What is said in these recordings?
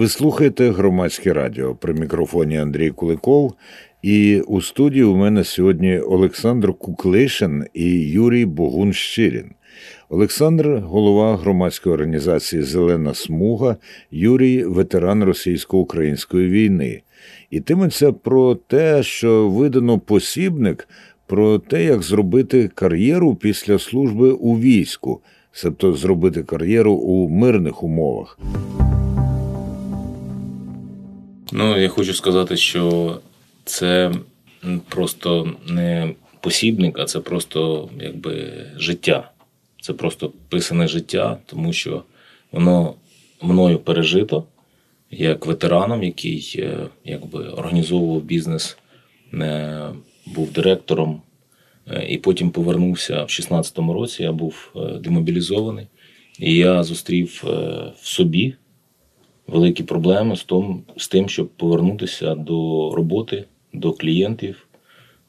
Ви слухаєте громадське радіо при мікрофоні Андрій Куликов. І у студії у мене сьогодні Олександр Куклишин і Юрій Богун Щирін. Олександр, голова громадської організації Зелена Смуга, Юрій, ветеран російсько-української війни. Ітиметься про те, що видано посібник про те, як зробити кар'єру після служби у війську, себто зробити кар'єру у мирних умовах. Ну, я хочу сказати, що це просто не посібник, а це просто якби життя. Це просто писане життя, тому що воно мною пережито як ветераном, який е, якби організовував бізнес, е, був директором, е, і потім повернувся в 16-му році. Я був демобілізований, і я зустрів в собі великі проблеми з тим, з тим, щоб повернутися до роботи, до клієнтів,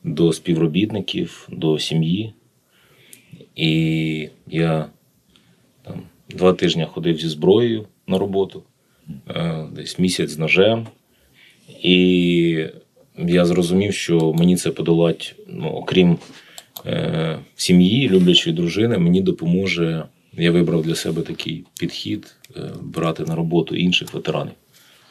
до співробітників, до сім'ї. І я там два тижні ходив зі зброєю на роботу, е, десь місяць з ножем. І я зрозумів, що мені це подолати, ну, окрім е, сім'ї, люблячої дружини, мені допоможе. Я вибрав для себе такий підхід е, брати на роботу інших ветеранів,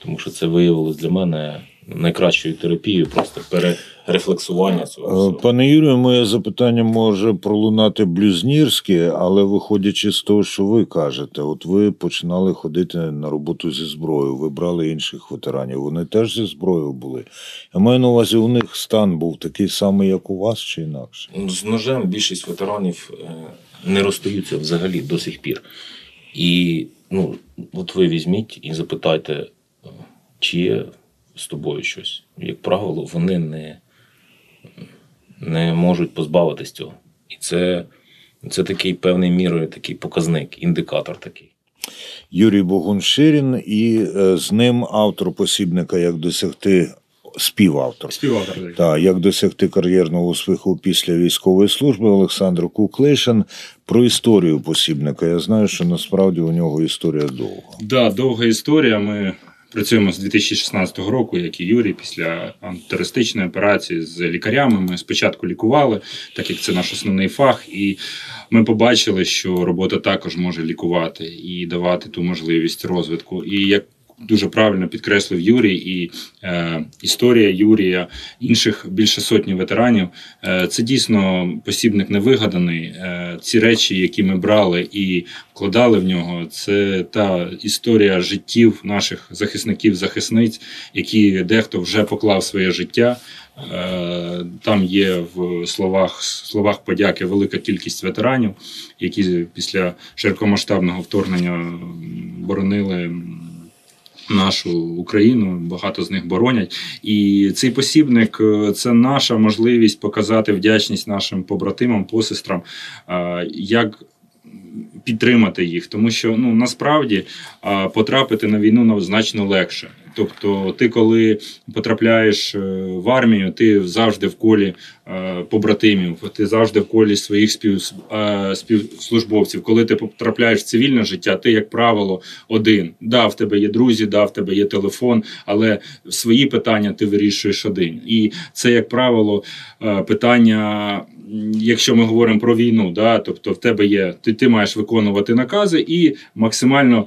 тому що це виявилось для мене найкращою терапією, просто перерефлексування цього. Е, пане Юрію, моє запитання може пролунати блюзнірське, але виходячи з того, що ви кажете, от ви починали ходити на роботу зі зброєю, ви брали інших ветеранів. Вони теж зі зброєю були. Я маю на увазі, у них стан був такий самий, як у вас, чи інакше? З ножем більшість ветеранів е, не розстаються взагалі до сих пір. І ну, от ви візьміть і запитайте, е, чи є з тобою щось. Як правило, вони не не можуть позбавитись цього. І це це такий певною мірою такий показник, індикатор такий. Юрій Богунширін і е, з ним автор посібника Як досягти співавтор. Співавтор. Так, як досягти кар'єрного успіху після військової служби Олександр Куклишин. Про історію посібника. Я знаю, що насправді у нього історія довга. Так, да, довга історія. Ми Працюємо з 2016 року, як і Юрій, після антитерористичної операції з лікарями. Ми спочатку лікували, так як це наш основний фах, і ми побачили, що робота також може лікувати і давати ту можливість розвитку. І як дуже правильно підкреслив Юрій, і е, історія Юрія, інших більше сотні ветеранів. Е, Це дійсно посібник невигаданий. Е, Ці речі, які ми брали і вкладали в нього, це та історія життів наших захисників-захисниць, які дехто вже поклав своє життя. Е, там є в словах словах подяки велика кількість ветеранів, які після широкомасштабного вторгнення боронили нашу Україну. Багато з них боронять. І цей посібник е, це наша можливість показати вдячність нашим побратимам, посестрам, е, як підтримати їх, тому що ну насправді потрапити на війну значно легше. Тобто, ти, коли потрапляєш е, в армію, ти завжди в колі е, побратимів, ти завжди в колі своїх спів, е, співслужбовців. Коли ти потрапляєш в цивільне життя, ти, як правило, один. Да, в тебе є друзі, да, в тебе є телефон, але свої питання ти вирішуєш один. І це, як правило, питання. Якщо ми говоримо про війну, да, тобто в тебе є, ти ти маєш виконувати накази і максимально,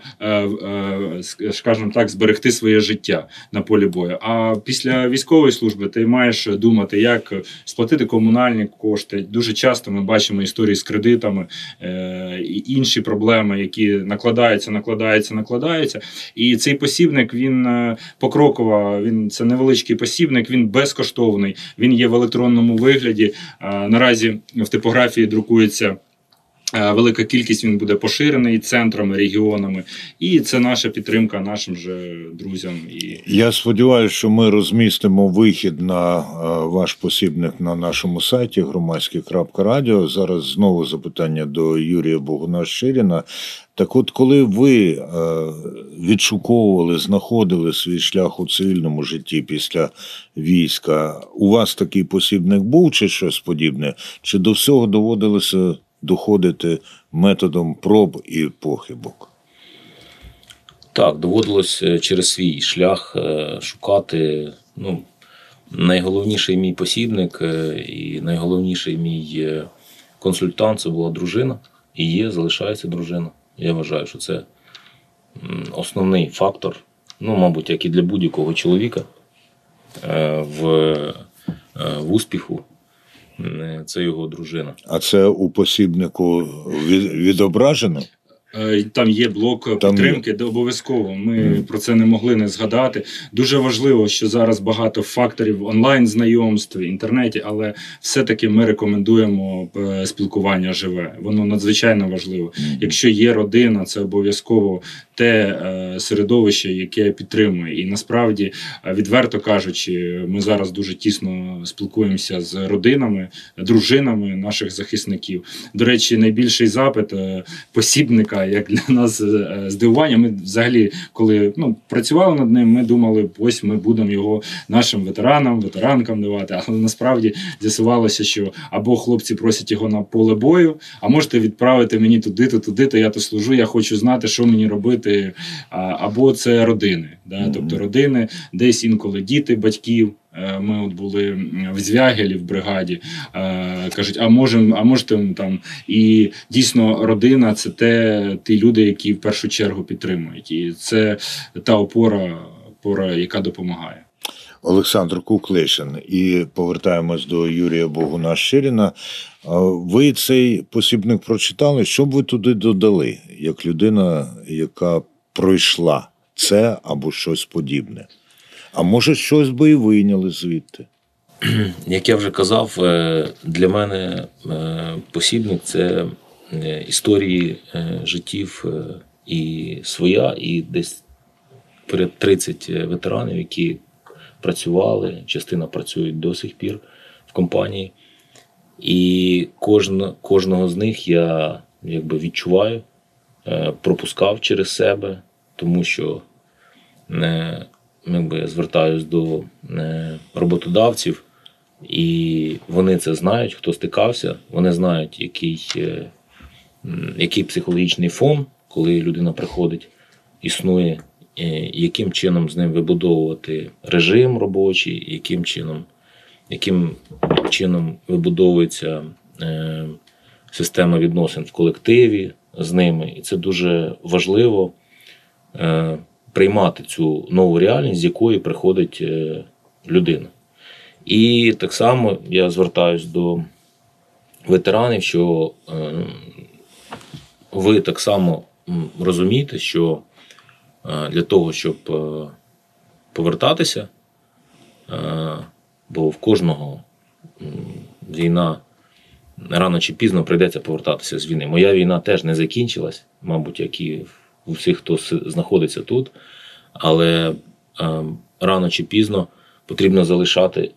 скажімо так, зберегти своє життя життя на полі бою. А після військової служби ти маєш думати, як сплатити комунальні кошти. Дуже часто ми бачимо історії з кредитами е, і інші проблеми, які накладаються, накладаються, накладаються. І цей посібник він е, покроково, він це невеличкий посібник, він безкоштовний. Він є в електронному вигляді. Наразі в типографії друкується. Е, велика кількість він буде поширений центрами, регіонами, і це наша підтримка нашим же друзям. І я сподіваюся, що ми розмістимо вихід на е, ваш посібник на нашому сайті громадське.радіо. Зараз знову запитання до Юрія Богуна Ширіна. Так, от, коли ви е, відшуковували, знаходили свій шлях у цивільному житті після війська, у вас такий посібник був чи щось подібне? Чи до всього доводилося? Доходити методом проб і похибок? Так, доводилось е, через свій шлях е, шукати. Ну, найголовніший мій посібник е, і найголовніший мій консультант це була дружина. І є, залишається дружина. Я вважаю, що це основний фактор, ну, мабуть, як і для будь-якого чоловіка в, в успіху. Е, Це його дружина. А це у посібнику від- відображено? Е, Там є блок Там підтримки, де обов'язково. Ми Мгм. про це не могли не згадати. Дуже важливо, що зараз багато факторів онлайн знайомств, в інтернеті, але все-таки ми рекомендуємо е, спілкування живе. Воно надзвичайно важливо. Якщо є родина, це обов'язково те е, середовище, яке підтримує. І насправді, відверто кажучи, ми зараз дуже тісно спілкуємося з родинами, дружинами наших захисників. До речі, найбільший запит посібника, як для нас е, здивування. Ми взагалі, коли ну, працювали над ним, ми думали, ось ми будемо його нашим ветеранам, ветеранкам давати. Але насправді з'ясувалося, що або хлопці просять його на поле бою, а можете відправити мені туди-то, туди-то, я то служу, я хочу знати, що мені робити. Або це родини. Да? Тобто родини, десь інколи діти батьків. Е, Ми от були в Звягелі в бригаді. Е, Кажуть, а можемо, а можете там. І дійсно, родина це те, ті люди, які в першу чергу підтримують. І це та опора, опора яка допомагає. Олександр Куклишин. І повертаємось до Юрія Богуна Щиріна. А Ви цей посібник прочитали. Що б ви туди додали, як людина, яка пройшла це або щось подібне? А може, щось би і вийняли звідти? Як я вже казав, е, для мене е, посібник це е, історії життів і своя, і десь перед 30 ветеранів, які працювали, частина працюють до сих пір в компанії. І кожна, кожного з них я якби відчуваю, пропускав через себе, тому що якби, звертаюсь до е, роботодавців, і вони це знають, хто стикався, вони знають, який, е, який психологічний фон, коли людина приходить, існує, е, яким чином з ним вибудовувати режим робочий, яким чином, яким чином вибудовується система відносин в колективі з ними. І це дуже важливо приймати цю нову реальність, з якої приходить е, людина. І так само я звертаюсь до ветеранів, що е, ви так само розумієте, що е, для того, щоб повертатися, бо в кожного війна рано чи пізно прийдеться повертатися з війни. Моя війна теж не закінчилась, мабуть, як і у всіх, хто знаходиться тут. Але е, рано чи пізно потрібно залишати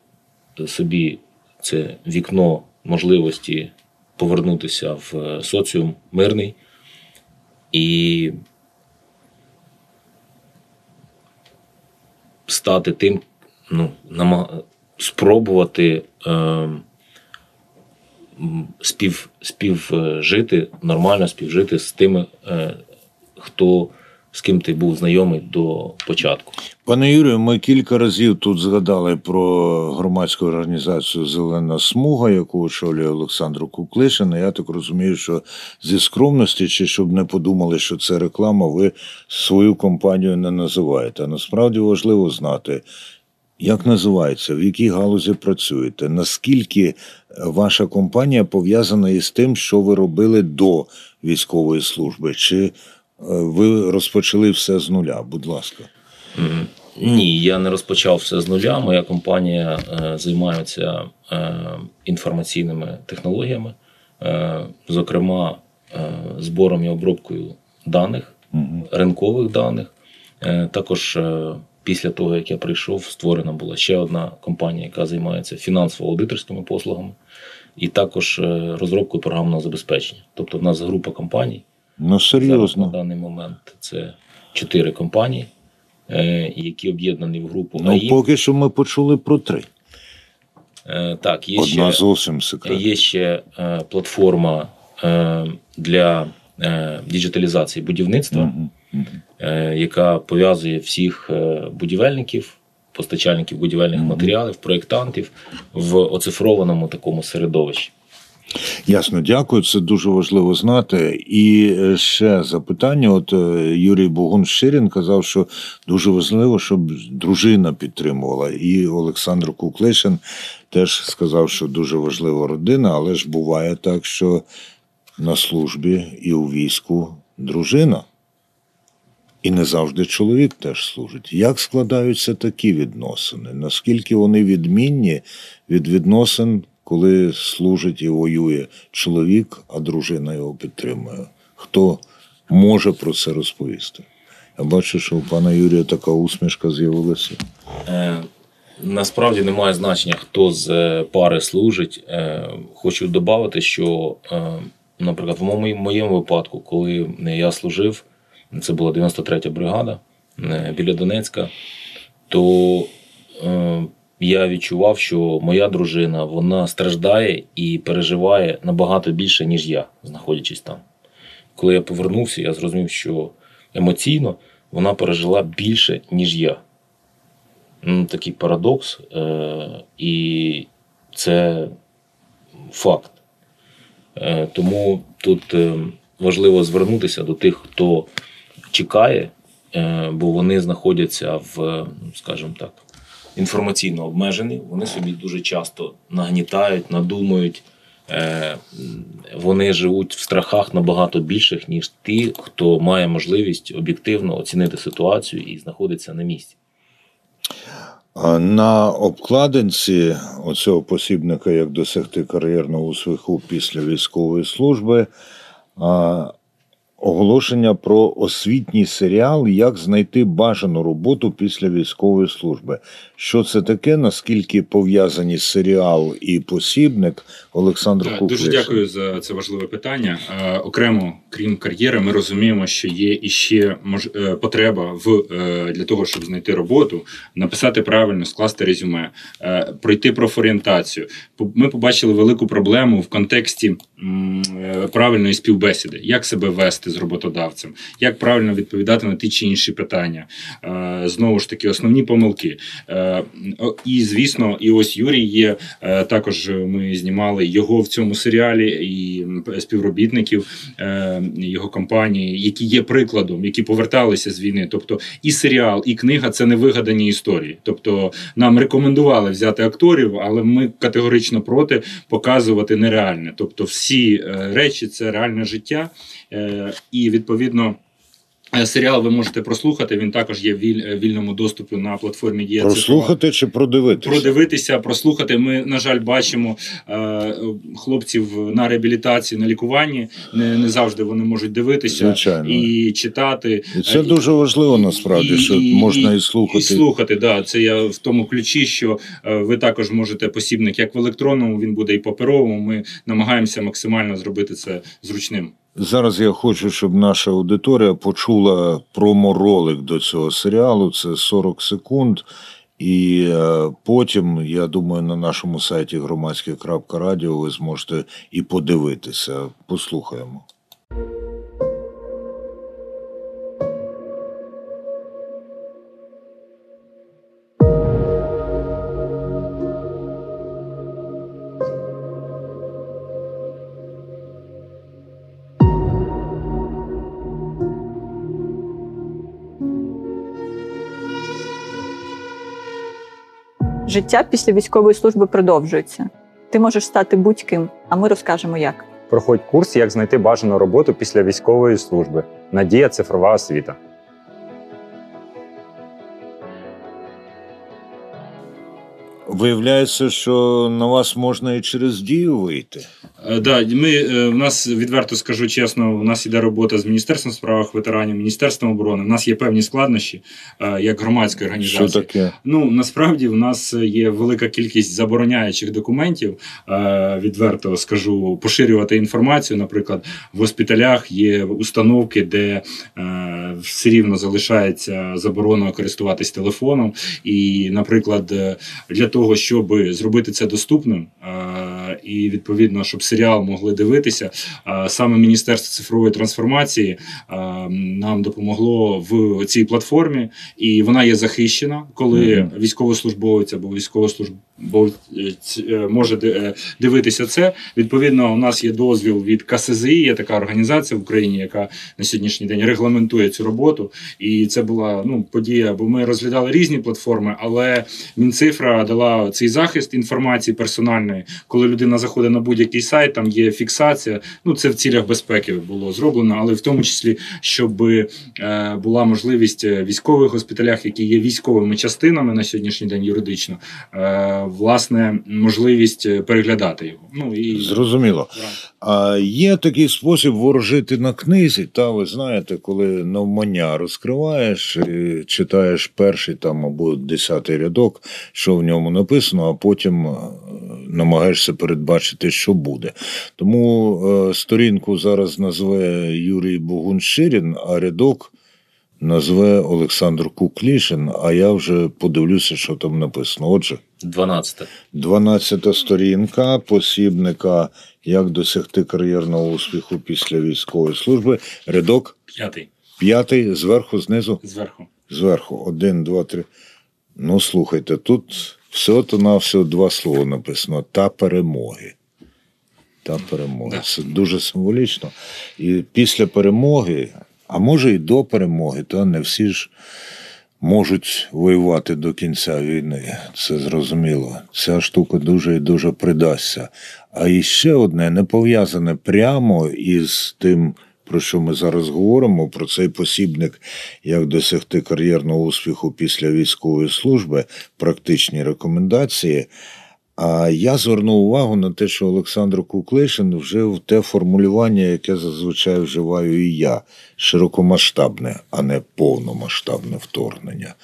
собі це вікно можливості повернутися в е, соціум мирний і стати тим, ну, нама... спробувати е, спів, співжити, нормально співжити з тими, е, хто з ким ти був знайомий до початку. Пане Юрію, ми кілька разів тут згадали про громадську організацію Зелена смуга, яку очолює Олександр Куклишин. Я так розумію, що зі скромності, чи щоб не подумали, що це реклама, ви свою компанію не називаєте. Насправді важливо знати, як називається, в якій галузі працюєте, наскільки ваша компанія пов'язана із тим, що ви робили до військової служби, чи ви розпочали все з нуля? Будь ласка. Ні, я не розпочав все з нуля. Моя компанія е, займається е, інформаційними технологіями, е, зокрема, е, збором і обробкою даних, Мгм. ринкових даних. Е, також е, після того, як я прийшов, створена була ще одна компанія, яка займається фінансово-аудиторськими послугами, і також е, розробкою програмного забезпечення. Тобто, в нас група компаній. Ну, Зараз на даний момент це чотири компанії, е, які об'єднані в групу Ну, АІМ. поки що ми почули про три. Е, Так, є Одна ще, зовсім секретна. є ще е, платформа е, для е, діджиталізації будівництва. Е, яка пов'язує всіх будівельників, постачальників будівельних матеріалів, проєктантів в оцифрованому такому середовищі. Ясно, дякую. Це дуже важливо знати. І е, ще запитання: от е, Юрій Богун Щирін казав, що дуже важливо, щоб дружина підтримувала. І Олександр Куклишин теж сказав, що дуже важлива родина, але ж буває так, що на службі і у війську дружина. І не завжди чоловік теж служить. Як складаються такі відносини? Наскільки вони відмінні від відносин, коли служить і воює чоловік, а дружина його підтримує? Хто може про це розповісти? Я бачу, що у пана Юрія така усмішка з'явилася. Е, Насправді немає значення, хто з е, пари служить. Е, Хочу додати, що, е, наприклад, в моєму, випадку, коли я служив, це була 93-я бригада е, біля Донецька, то е, я відчував, що моя дружина вона страждає і переживає набагато більше, ніж я, знаходячись там. Коли я повернувся, я зрозумів, що емоційно вона пережила більше, ніж я. Ну, такий парадокс, е, і це факт. Е, тому тут е, важливо звернутися до тих, хто чекає, е, бо вони знаходяться в, ну, скажімо так, інформаційно обмежені. Вони собі дуже часто нагнітають, надумують. Е, Вони живуть в страхах набагато більших, ніж ті, хто має можливість об'єктивно оцінити ситуацію і знаходиться на місці. На обкладинці оцього посібника, як досягти кар'єрного успіху після військової служби, оголошення про освітній серіал Як знайти бажану роботу після військової служби. Що це таке? Наскільки пов'язані серіал і посібник Олександр Так, дуже дякую за це важливе питання. Е, окремо, крім кар'єри, ми розуміємо, що є іще е, потреба в е, для того, щоб знайти роботу, написати правильно, скласти резюме, е, пройти профорієнтацію. Ми побачили велику проблему в контексті е, правильної співбесіди, як себе вести з роботодавцем, як правильно відповідати на ті чи інші питання. Е, Знову ж таки, основні помилки. Е, І звісно, і ось Юрій є. е, Також ми знімали його в цьому серіалі і співробітників е, його компанії, які є прикладом, які поверталися з війни. Тобто і серіал, і книга це не вигадані історії. Тобто нам рекомендували взяти акторів, але ми категорично проти показувати нереальне. Тобто, всі е, речі це реальне життя, Е, і відповідно. Е, Серіал ви можете прослухати. Він також є в е, вільному доступі на платформі є Прослухати чи продивитися? продивитися, прослухати. Ми, на жаль, бачимо е, хлопців на реабілітації, на лікуванні. Не, не завжди вони можуть дивитися Звичайно. і читати. І це дуже важливо насправді, і- що і- можна і І слухати. слухати, да, це я в тому ключі, що е, ви також можете посібник як в електронному, він буде і паперовому. Ми намагаємося максимально зробити це зручним. Зараз я хочу, щоб наша аудиторія почула промо-ролик до цього серіалу. Це 40 секунд. І е, потім, я думаю, на нашому сайті громадське.радіо ви зможете і подивитися. Послухаємо. Життя після військової служби продовжується. Ти можеш стати будь-ким, а ми розкажемо як. Проходь курс, як знайти бажану роботу після військової служби. Надія цифрова освіта. Виявляється, що на вас можна і через дію вийти. Е, Да, ми е, в нас відверто скажу чесно, у нас іде робота з міністерством справах ветеранів, міністерством оборони. У нас є певні складнощі е, як громадської організації. Що таке? Ну насправді в нас є велика кількість забороняючих документів. Відверто скажу, поширювати інформацію. Наприклад, в госпіталях є установки, де все рівно залишається заборона користуватись телефоном. І, наприклад, для того, щоб зробити це доступним. і відповідно, щоб серіал могли дивитися. Саме Міністерство цифрової трансформації нам допомогло в цій платформі, і вона є захищена, коли військовослужбовець або військовослужбовець може ди- е, дивитися це. Відповідно, у нас є дозвіл від КСЗІ, є така організація в Україні, яка на сьогоднішній день регламентує цю роботу. І це була ну подія, бо ми розглядали різні платформи, але Мінцифра дала цей захист інформації персональної. Коли людина заходить на будь-який сайт, там є фіксація. Ну це в цілях безпеки було зроблено, але в тому числі, щоб е, була можливість е, військових госпіталях, які є військовими частинами на сьогоднішній день юридично, е, власне, можливість е, переглядати його. Ну і Зрозуміло. А є такий спосіб ворожити на книзі. Та ви знаєте, коли навмання розкриваєш, читаєш перший там або десятий рядок, що в ньому написано, а потім е, намагаєшся передбачити, що буде. Тому е, сторінку зараз назве Юрій Богунширін, а рядок назве Олександр Куклішин. А я вже подивлюся, що там написано. Отже. 12. 12 сторінка посібника Як досягти кар'єрного успіху після військової служби. Рядок п'ятий п'ятий, зверху, знизу, зверху. зверху. Один, два, три. Ну, слухайте, тут всього то на всього два слова написано та перемоги. Та перемоги. Це дуже символічно. І після перемоги, а може і до перемоги, то не всі ж можуть воювати до кінця війни. Це зрозуміло. Ця штука дуже і дуже придасться. А іще одне не пов'язане прямо із тим, про що ми зараз говоримо, про цей посібник, як досягти кар'єрного успіху після військової служби, практичні рекомендації. А я звернув увагу на те, що Олександр Куклишин вжив те формулювання, яке зазвичай вживаю і я: широкомасштабне, а не повномасштабне вторгнення.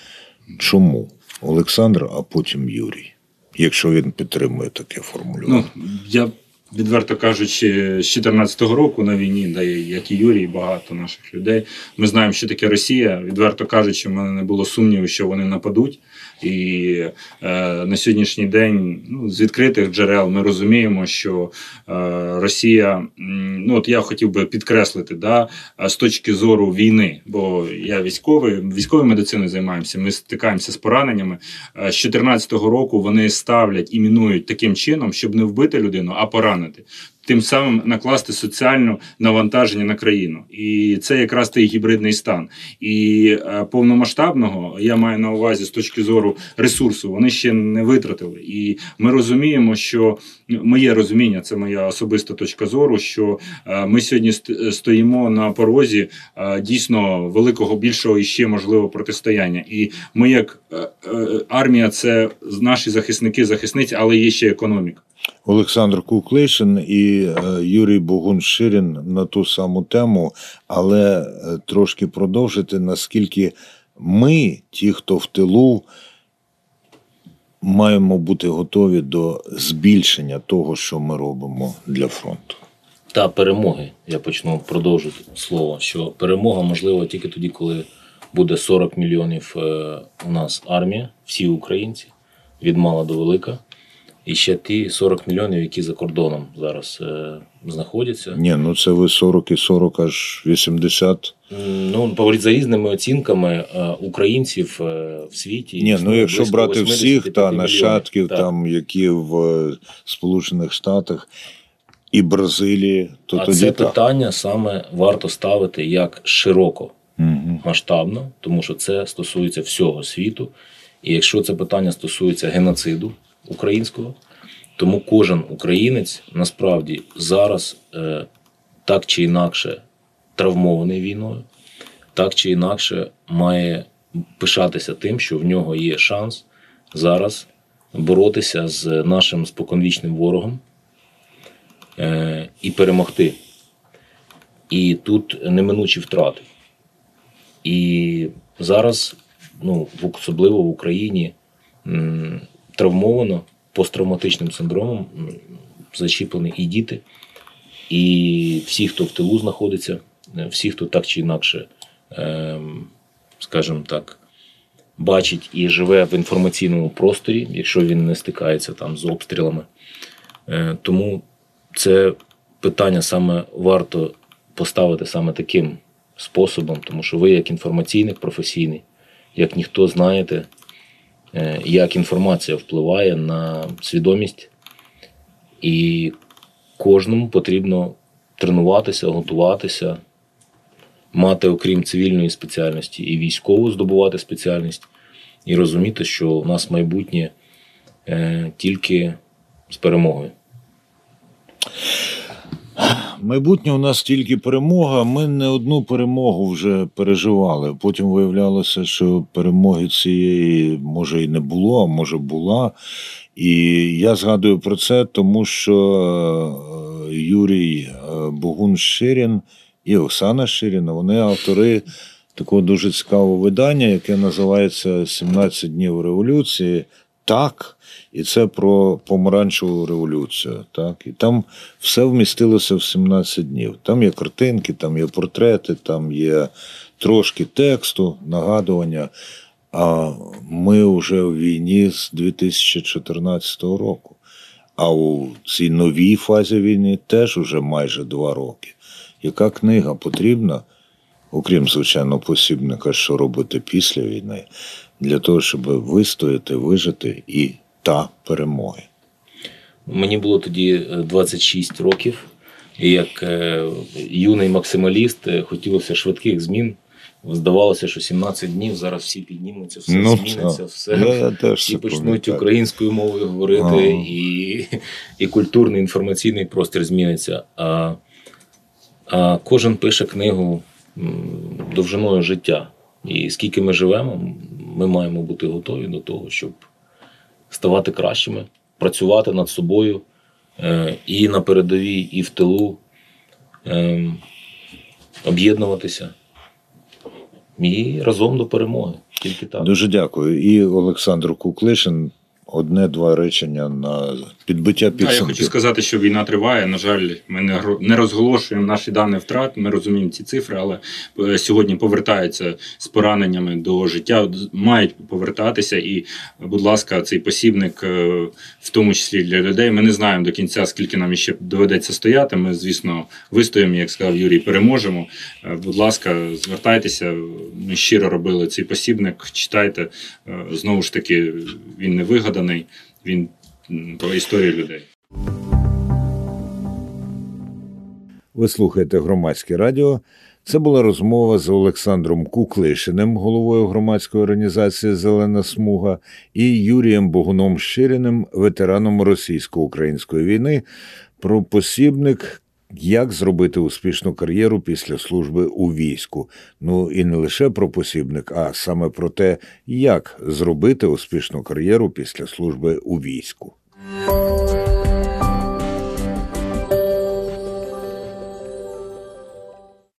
Чому? Олександр, а потім Юрій, якщо він підтримує таке формулювання. Ну я відверто кажучи, з 2014 року на війні, де як і Юрій, багато наших людей. Ми знаємо, що таке Росія. Відверто кажучи, в мене не було сумніву, що вони нападуть. І е, на сьогоднішній день ну, з відкритих джерел ми розуміємо, що е, Росія, ну от я хотів би підкреслити, да, з точки зору війни, бо я військовий, військовою медициною займаємося. Ми стикаємося з пораненнями. Е, З 2014 року вони ставлять і мінують таким чином, щоб не вбити людину, а поранити. Тим самим накласти соціальне навантаження на країну, і це якраз той гібридний стан. І е, повномасштабного я маю на увазі з точки зору ресурсу. Вони ще не витратили. І ми розуміємо, що моє розуміння, це моя особиста точка зору. Що е, ми сьогодні стоїмо на порозі е, дійсно великого більшого і ще можливо протистояння. І ми, як е, е, армія, це наші захисники, захисниці, але є ще економіка. Олександр Куклишин і е, Юрій Богун-Ширін на ту саму тему, але е, трошки продовжити, наскільки ми, ті, хто в тилу, маємо бути готові до збільшення того, що ми робимо для фронту. Та перемоги, я почну продовжити слово, що перемога можлива тільки тоді, коли буде 40 мільйонів е, у нас армія, всі українці, від мала до велика. І ще ті 40 мільйонів, які за кордоном зараз е, знаходяться. Ні, ну це ви 40 і 40 аж 80. Ну, за різними оцінками е, українців е, в світі. Ні, ну якщо брати всіх та нащадків, Так. там, які в е, Сполучених Штатах і Бразилії, то а тоді це так. питання саме варто ставити як широко Угу. масштабно, тому що це стосується всього світу. І якщо це питання стосується геноциду українського, тому кожен українець насправді зараз е, так чи інакше травмований війною, так чи інакше має пишатися тим, що в нього є шанс зараз боротися з нашим споконвічним ворогом е, і перемогти. І тут неминучі втрати. І зараз, ну, особливо в Україні, травмовано посттравматичним синдромом зачіплені і діти, і всі, хто в тилу знаходиться, е, всі, хто так чи інакше, ем, скажімо так, бачить і живе в інформаційному просторі, якщо він не стикається там з обстрілами. Е, Тому це питання саме варто поставити саме таким способом, тому що ви, як інформаційник професійний, як ніхто знаєте, як інформація впливає на свідомість, і кожному потрібно тренуватися, готуватися, мати, окрім цивільної спеціальності, і військову здобувати спеціальність, і розуміти, що у нас майбутнє е, тільки з перемогою. Майбутнє у нас тільки перемога. Ми не одну перемогу вже переживали. Потім виявлялося, що перемоги цієї може і не було, а може була. І я згадую про це, тому що е, Юрій е, Богун Ширін і Оксана Ширіна, вони автори такого дуже цікавого видання, яке називається «17 днів революції. Так, і це про помаранчеву революцію. Так? І там все вмістилося в 17 днів. Там є картинки, там є портрети, там є трошки тексту, нагадування. А ми вже в війні з 2014 року. А у цій новій фазі війни теж уже майже два роки. Яка книга потрібна, окрім звичайно, посібника, що робити після війни, для того, щоб вистояти, вижити і та перемоги? Мені було тоді е, 26 років, і як е, юний максималіст е, хотілося швидких змін. Здавалося, що 17 днів зараз всі піднімуться, все Ну, зміниться, все Я- я теж всі почнуть українською мовою говорити, Ага. і, і культурний інформаційний простір зміниться. А, а кожен пише книгу довжиною життя. І скільки ми живемо, ми маємо бути готові до того, щоб ставати кращими, працювати над собою е, і на передовій, і в тилу, е, об'єднуватися. І разом до перемоги. Тільки так. Дуже дякую. І Олександр Куклишин. Одне-два речення на підбиття А я хочу сказати, що війна триває. На жаль, ми не розголошуємо наші дані втрат. Ми розуміємо ці цифри, але е, сьогодні повертаються з пораненнями до життя, мають повертатися. І, будь ласка, цей посібник, е, в тому числі для людей. Ми не знаємо до кінця, скільки нам ще доведеться стояти. Ми, звісно, вистоїмо, як сказав Юрій, переможемо. Е, Будь ласка, звертайтеся. Ми щиро робили цей посібник. Читайте. Знову ж таки, він не вигаданий. Він про історію людей. Ви слухаєте громадське радіо. Це була розмова з Олександром Куклишиним, головою громадської організації Зелена Смуга, і Юрієм Богуном Щиріним, ветераном російсько-української війни, про посібник, як зробити успішну кар'єру після служби у війську. Ну і не лише про посібник, а саме про те, як зробити успішну кар'єру після служби у війську.